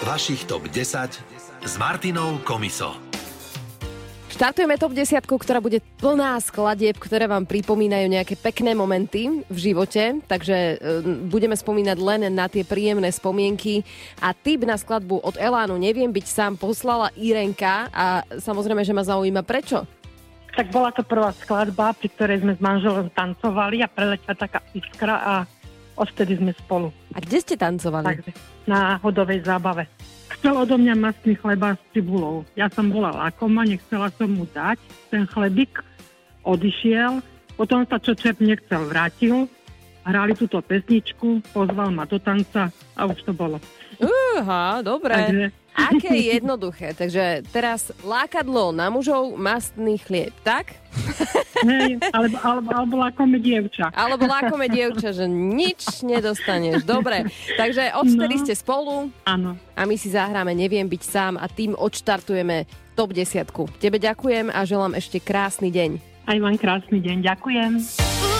vašich TOP 10 s Martinou Komiso. Štartujeme top 10, ktorá bude plná skladieb, ktoré vám pripomínajú nejaké pekné momenty v živote, takže e, budeme spomínať len na tie príjemné spomienky a tip na skladbu od Elánu Neviem byť sám poslala Irenka a samozrejme, že ma zaujíma prečo. Tak bola to prvá skladba, pri ktorej sme s manželom tancovali a preletela taká iskra a odtedy sme spolu. A kde ste tancovali? Takže na hodovej zábave. Chcel odo mňa mastný chleba s cibulou. Ja som bola lakoma, nechcela som mu dať ten chlebík, odišiel, potom sa čo čep nechcel, vrátil, hrali túto pesničku, pozval ma do tanca a už to bolo. Uha, dobre. Takže Aké jednoduché. Takže teraz lákadlo na mužov, mastný chlieb, tak? hej, alebo, alebo, alebo lakome dievča. Alebo lákome dievča, že nič nedostaneš. Dobre, takže odtedy No. ste spolu Áno. a my si zahráme Neviem byť sám a tým odštartujeme top 10. Tebe ďakujem a želám ešte krásny deň. Aj vám krásny deň. Ďakujem.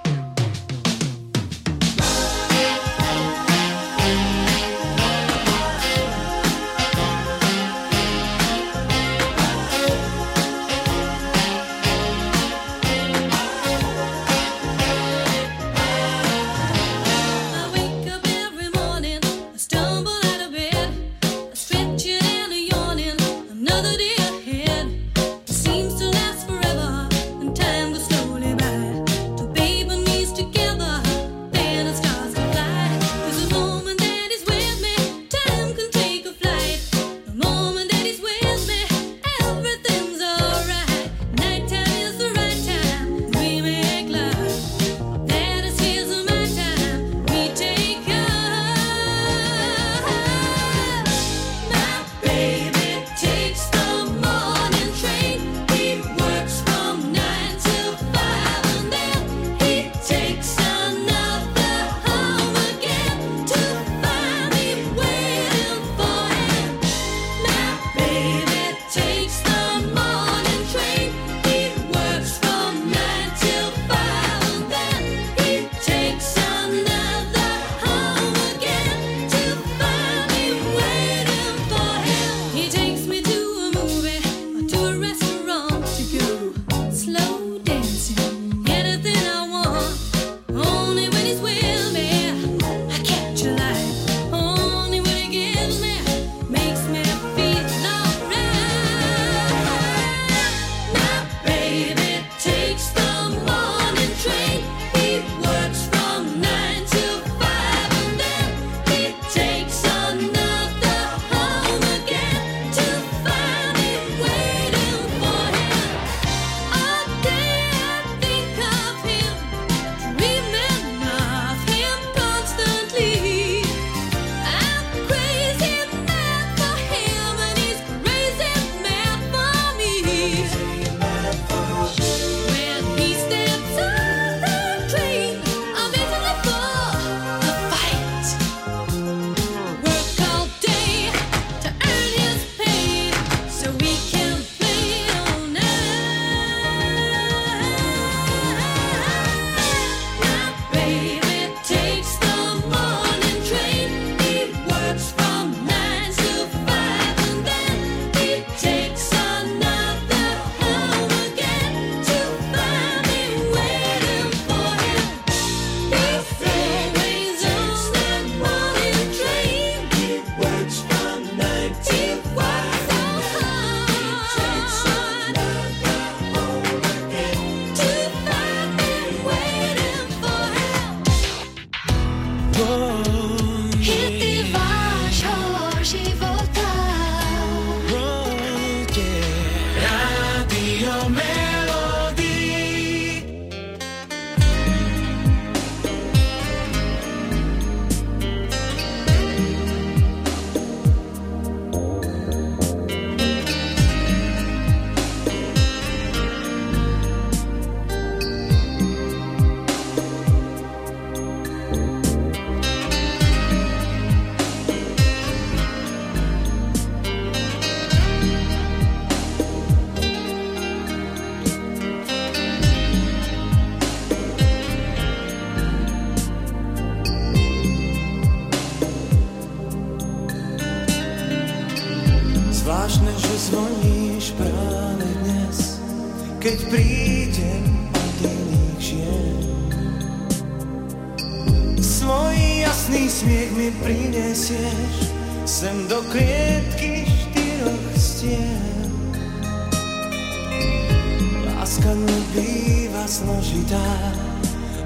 Zložitá,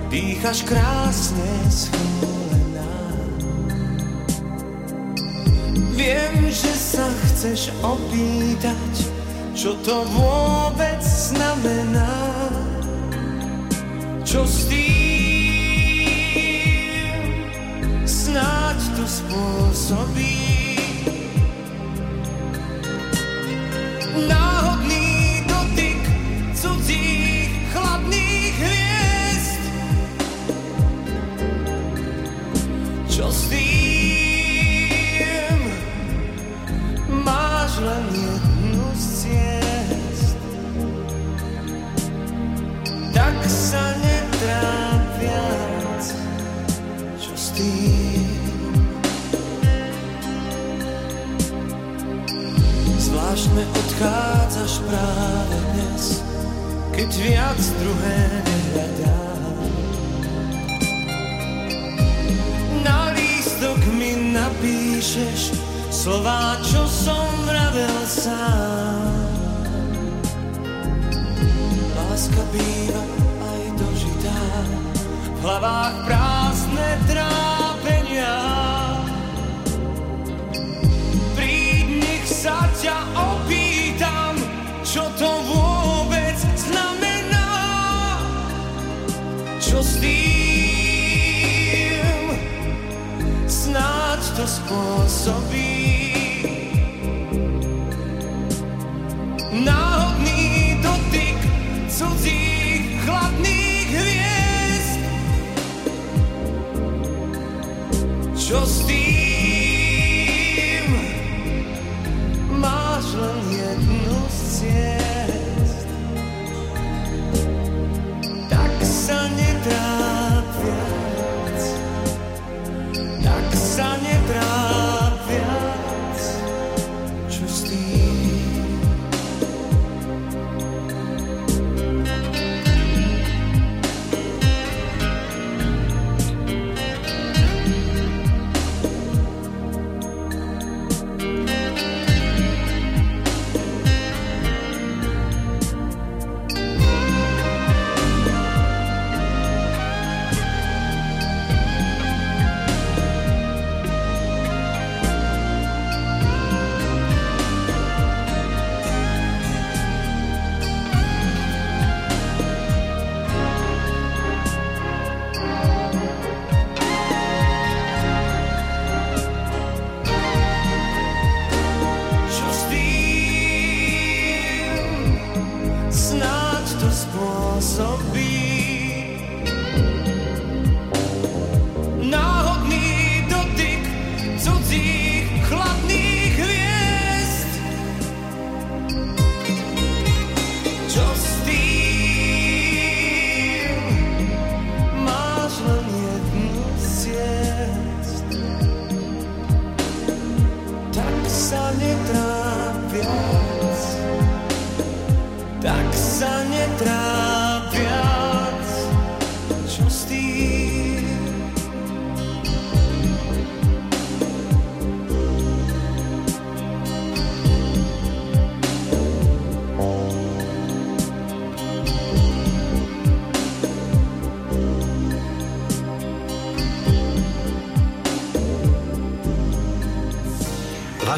dýchaš krásne schúlená. Viem, že sa chceš opýtať, čo to vôbec znamená. Čo s tým snáď to spôsobí. Náhodný keď viac druhé nehľadám. Na lístok mi napíšeš slová, čo som vravel sám. Láska býva aj dožitá, v hlavách prázdne trápenia. Spôsobí. Náhodný dotyk cudzích chladných hviezd. Čo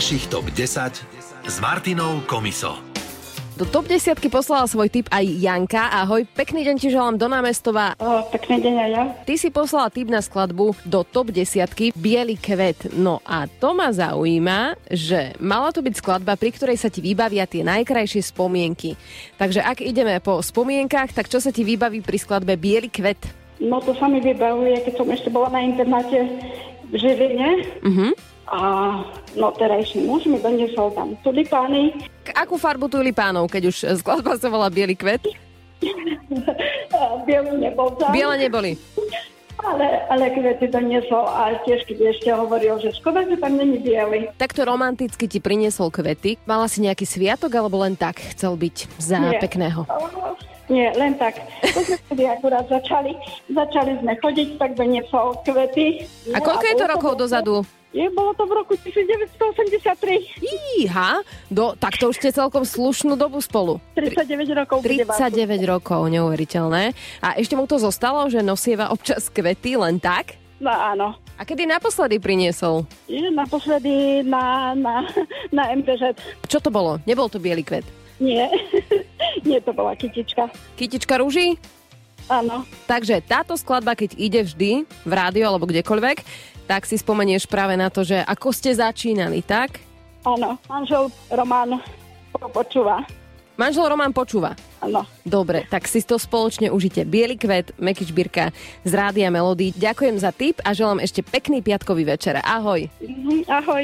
Vašich top 10 s Martinou Komiso. Do top 10 poslala svoj tip aj Janka. Ahoj, pekný deň ti želám do námestova. O, pekný deň aj ja. Ty si poslala tip na skladbu do top 10 Bielý kvet. No a to ma zaujíma, že mala to byť skladba, pri ktorej sa ti vybavia tie najkrajšie spomienky. Takže ak ideme po spomienkach, tak čo sa ti vybaví pri skladbe Bielý kvet? No to sa mi vybavuje, keď som ešte bola na internáte v Žiline. Mhm. A no terajší muž mi doniesol tam tulipány. Akú farbu tulipánov, keď už skladba sa volá Bielý kvet? A Bielu nebol tam. Biele neboli. Ale, ale kvety doniesol a tiež keď ešte hovoril, že škoda, že tam není biely. Takto romanticky ti priniesol kvety. Mala si nejaký sviatok alebo len tak chcel byť za Nie. pekného? Nie, len tak. To sme akurát začali, začali sme chodiť, tak doniesol kvety. A koľko je to rokov dozadu? Je, bolo to v roku 1983. Íha, do, tak to už ste celkom slušnú dobu spolu. 39 rokov bude vás. 39 rokov, neuveriteľné. A ešte mu to zostalo, že nosieva občas kvety len tak? No áno. A kedy naposledy priniesol? Je naposledy na, na, na MPŽ. Čo to bolo? Nebol to biely kvet. Nie, nie to bola kytička. Kytička rúží? Áno. Takže táto skladba, keď ide vždy v rádiu alebo kdekoľvek, tak si spomenieš práve na to, že ako ste začínali, tak? Áno, manžel Román počúva. Manžel Roman počúva. Áno. Dobre, tak si to spoločne užite. Bielý kvet, Meky Žbírka z Rádia Melody. Ďakujem za tip a želám ešte pekný piatkový večer. Ahoj. Mhm, ahoj.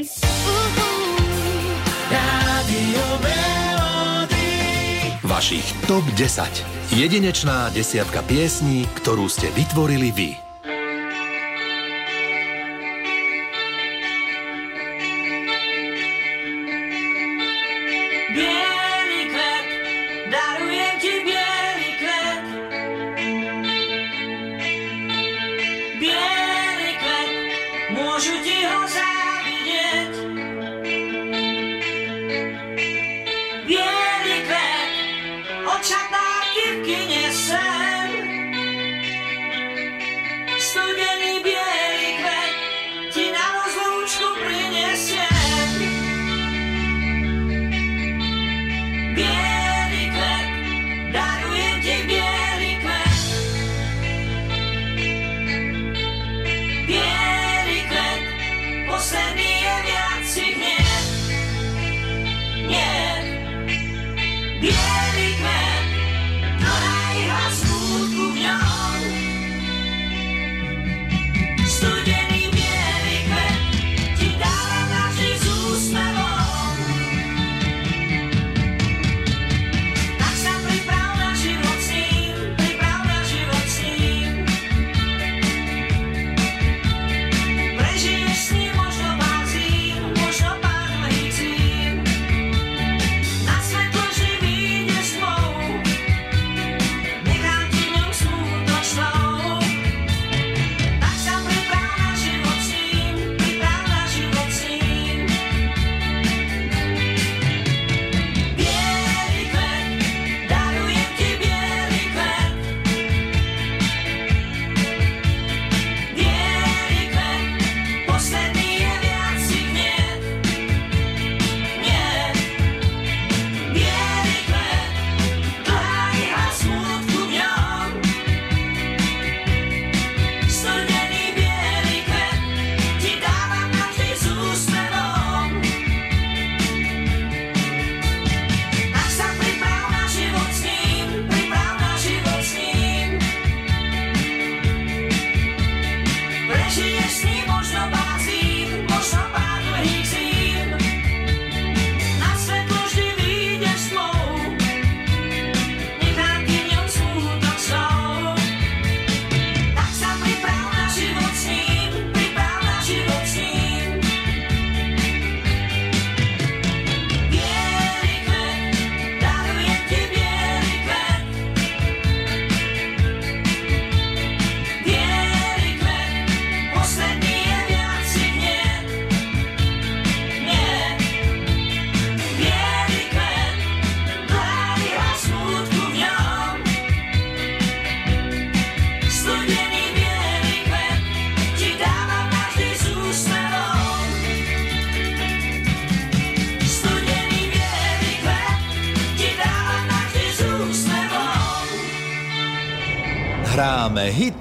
Vašich TOP 10. Jedinečná desiatka piesní, ktorú ste vytvorili vy.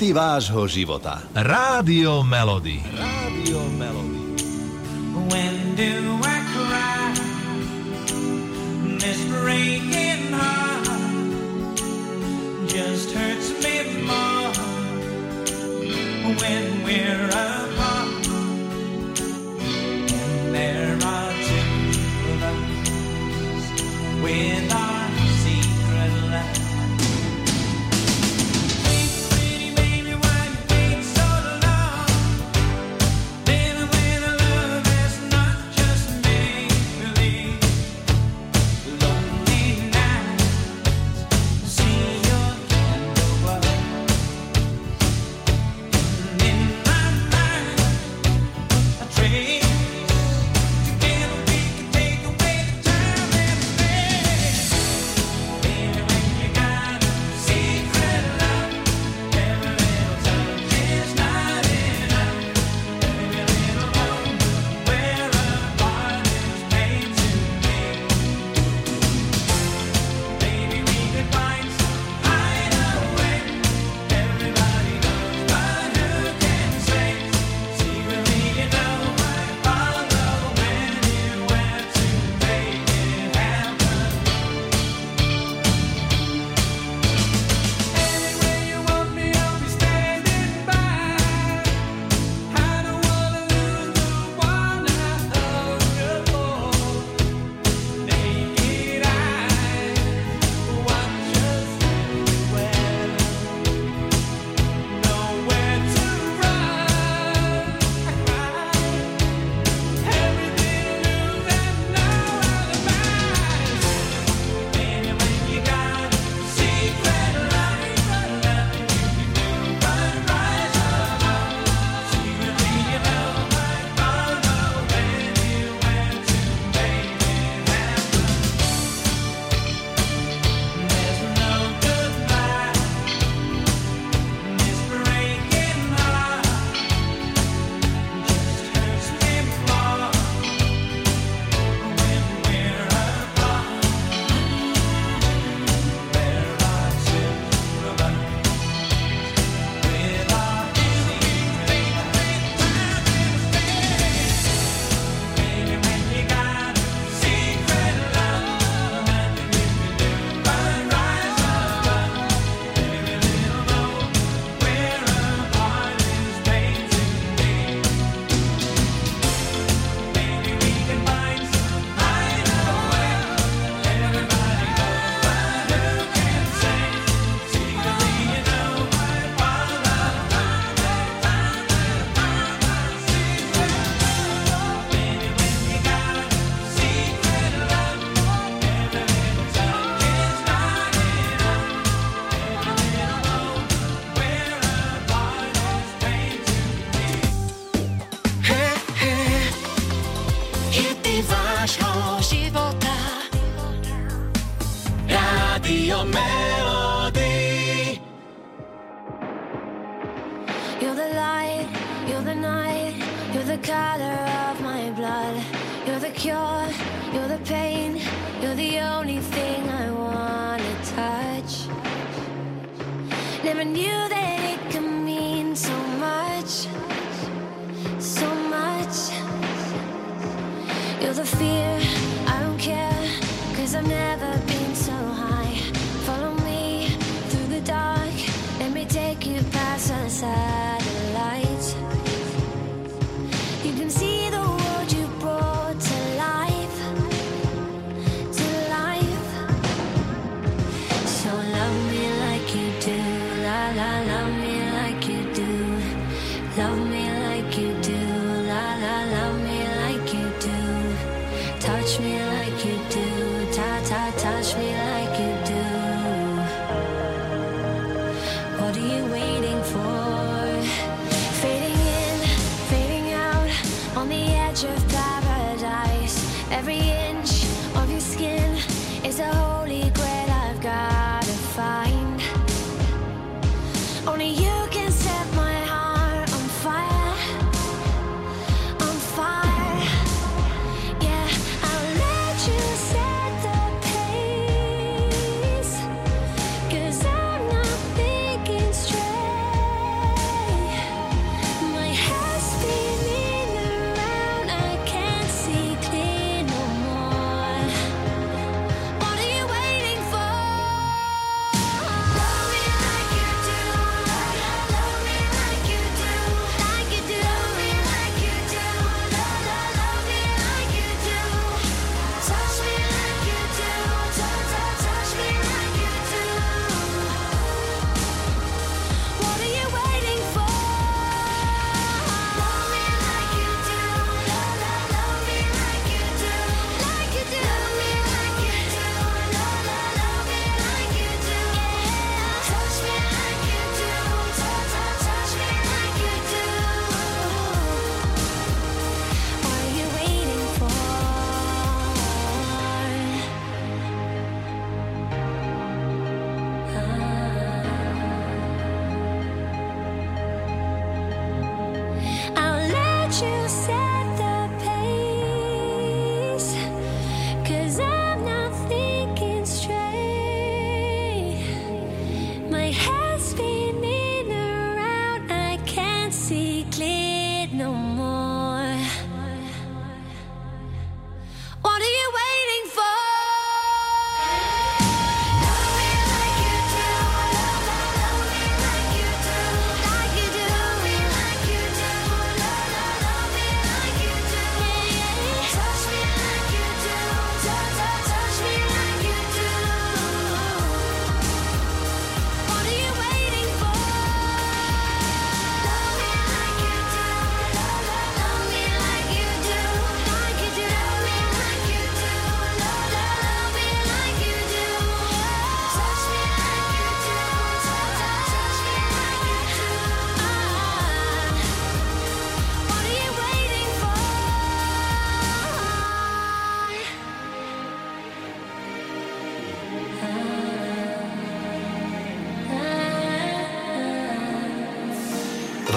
Hity vášho života. Rádio Melody. Rádio Melody.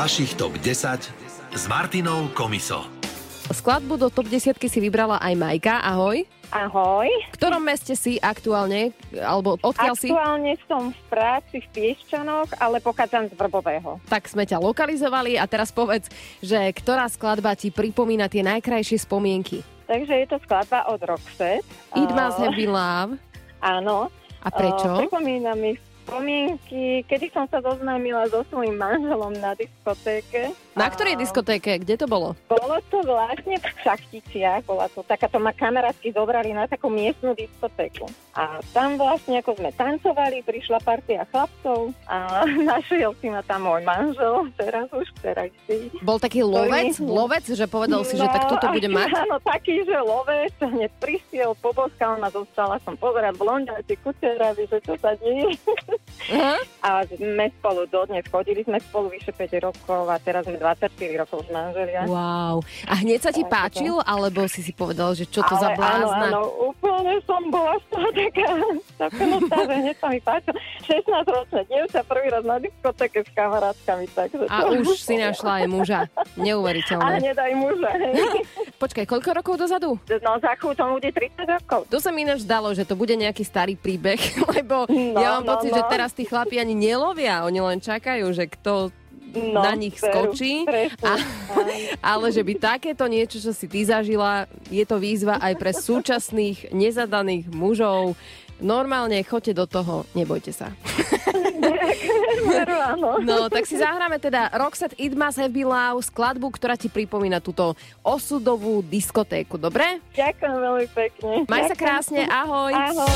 vašich TOP 10 s Martinou Komiso. Skladbu do TOP 10 si vybrala aj Majka. Ahoj. Ahoj. V ktorom meste si aktuálne? Alebo odkiaľ si? Aktuálne som v práci v Piešťanoch, ale pochádzam z Vrbového. Tak sme ťa lokalizovali a teraz povedz, že ktorá skladba ti pripomína tie najkrajšie spomienky? Takže je to skladba od Roxette. It must have been love. Áno. A prečo? Uh, pripomína mi spomienky, kedy som sa zoznámila so svojím manželom na diskotéke. Na ktorej diskotéke? Kde to bolo? Bolo to vlastne v Šachticiach. Bola to taká, to ma kamarátky zobrali na takú miestnu diskotéku. A tam vlastne, ako sme tancovali, prišla partia chlapcov a našiel si ma tam môj manžel, teraz už terajší. Bol taký lovec? Ktorý... Lovec, že povedal si, no, že tak no, toto bude mať? Áno, taký, že lovec. Hneď prišiel, poboskal ma, zostala som pozerať blondiaci kuteravy, že čo sa deje. Uh-huh. A sme spolu dodnes chodili, sme spolu vyše 5 rokov a teraz sme 24 rokov z manželia. Wow. A hneď sa ti páčil, alebo si si povedal, že čo to za blázna? Áno, áno, úplne som bola z toho taká zapnutá, že hneď sa mi páčil. 16-ročná dievča, prvý raz na diskotéke s kamarátkami. Takže A to- už si našla aj muža. A Neuveriteľné. hneď aj muža. Počkaj, koľko rokov dozadu? No za chvíľu tomu bude 30 rokov. To sa mi ináč zdalo, že to bude nejaký starý príbeh, lebo No, ja mám no, pocit, no. že teraz tí chlapi ani nelovia, oni len čakajú, že kto No, na nich veru, skočí. presne. A, ale že by takéto niečo, čo si ty zažila, je to výzva aj pre súčasných nezadaných mužov. Normálne choďte do toho, nebojte sa. No, tak si zahráme teda Roxette It Must Have Been Love, skladbu, ktorá ti pripomína túto osudovú diskotéku, dobre? Ďakujem veľmi pekne. Maj sa Ďakujem. krásne, ahoj. Ahoj.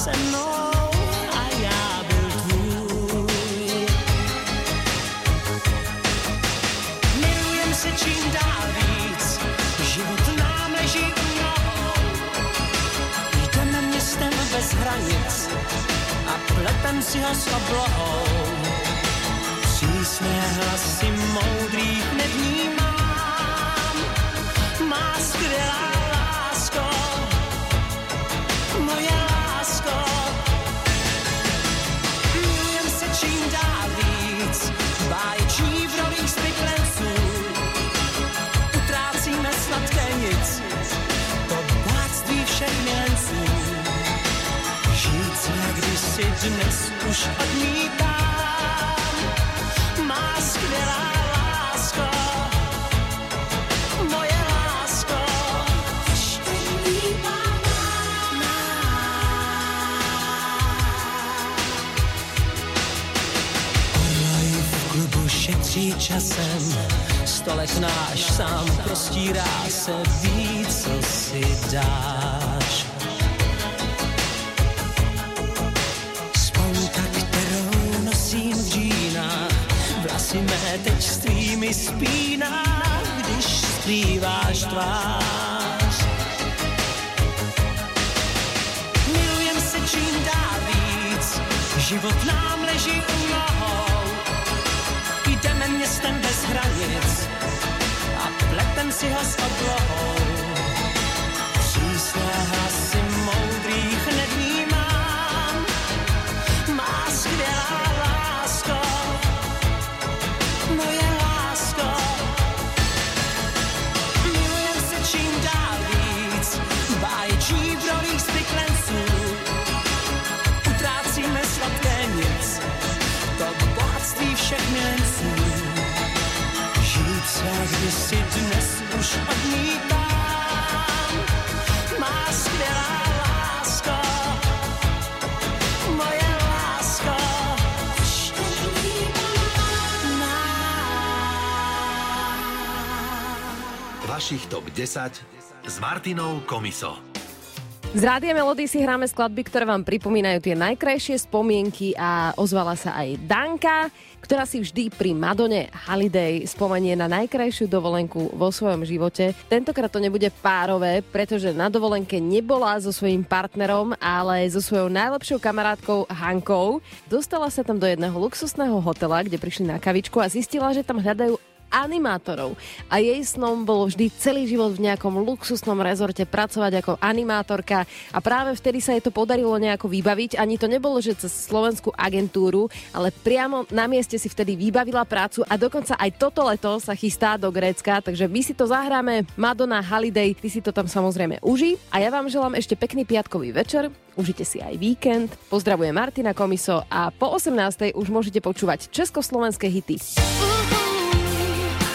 smály se dnes už odmítám. Má skvělá lásko, moje lásko. Orloj v klubu šetří časem, stolek náš sám prostírá se, ví, co si dáš. Vlasy mé teď s tvými spíná, když skrýváš tvář. Milujem se čím dál víc, život nám leží u nohou. Jdeme městem bez hranic a pletem si ho s oblohou. Vašich TOP 10 s Martinou Komiso. Z Rádia Melody si hráme skladby, ktoré vám pripomínajú tie najkrajšie spomienky a ozvala sa aj Danka, ktorá si vždy pri Madone Holiday spomenie na najkrajšiu dovolenku vo svojom živote. Tentokrát to nebude párové, pretože na dovolenke nebola so svojím partnerom, ale so svojou najlepšou kamarátkou Hankou. Dostala sa tam do jedného luxusného hotela, kde prišli na kavičku a zistila, že tam hľadajú animátorov. A jej snom bolo vždy celý život v nejakom luxusnom rezorte pracovať ako animátorka a práve vtedy sa jej to podarilo nejako vybaviť. Ani to nebolo, že cez slovenskú agentúru, ale priamo na mieste si vtedy vybavila prácu a dokonca aj toto leto sa chystá do Grécka, takže my si to zahráme Madonna Holiday, ty si to tam samozrejme uži. A ja vám želám ešte pekný piatkový večer, užite si aj víkend. Pozdravujem Martina Komiso a po 18. už môžete počúvať československé hity.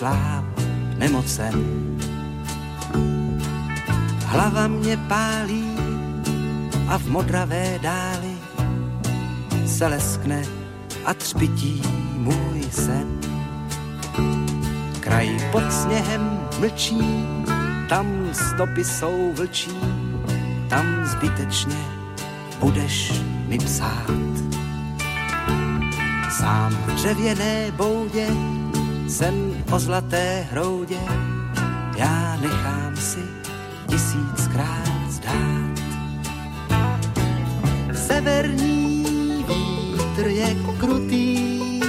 Jsem sláb, nemocen. Hlava mě pálí a v modravé dáli se leskne a třpití můj sen. Kraj pod sněhem mlčí, tam stopy jsou vlčí, tam zbytečně budeš mi psát. Sám v dřevěné boudě sen o zlaté hroudě, já nechám si tisíckrát zdát. Severní vítr je krutý,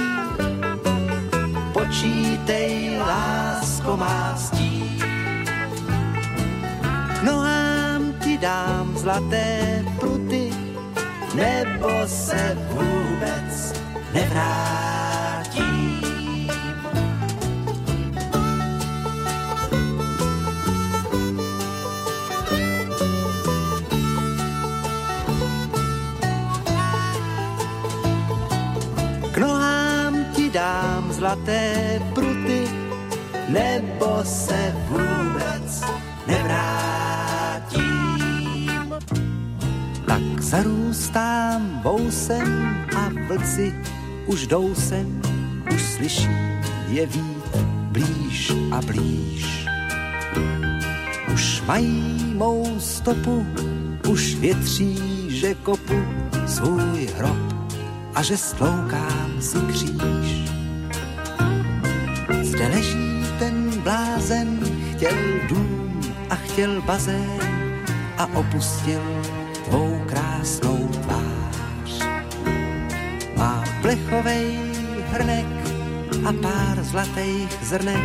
počítej, lásko má stí. K nohám ti dám zlaté pruty, nebo se vůbec nevrátím. Nohám ti dám zlaté pruty, nebo se vůbec nevrátím. Tak zarůstám vousem a vlci už jdou sem, už slyším je vít blíž a blíž. Už mají mou stopu, už větří, že kopu svůj hrob a že stloukám si kříž. Zde leží ten blázen, chtěl dům a chtěl bazén a opustil tvou krásnou tvář. Má plechovej hrnek a pár zlatých zrnek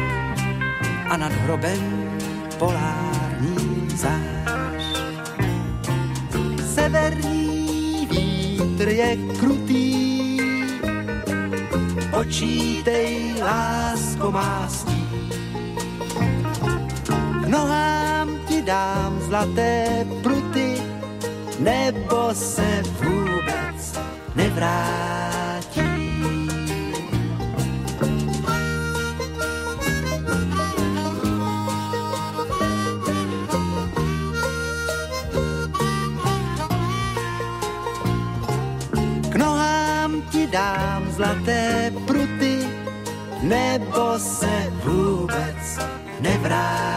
a nad hrobem polární zář. Severní vítr je krutý, počítej, lásko má stí. K nohám ti dám zlaté pruty, nebo se vůbec nevrátí. K nohám ti dám zlaté nebo se vůbec nevrátí.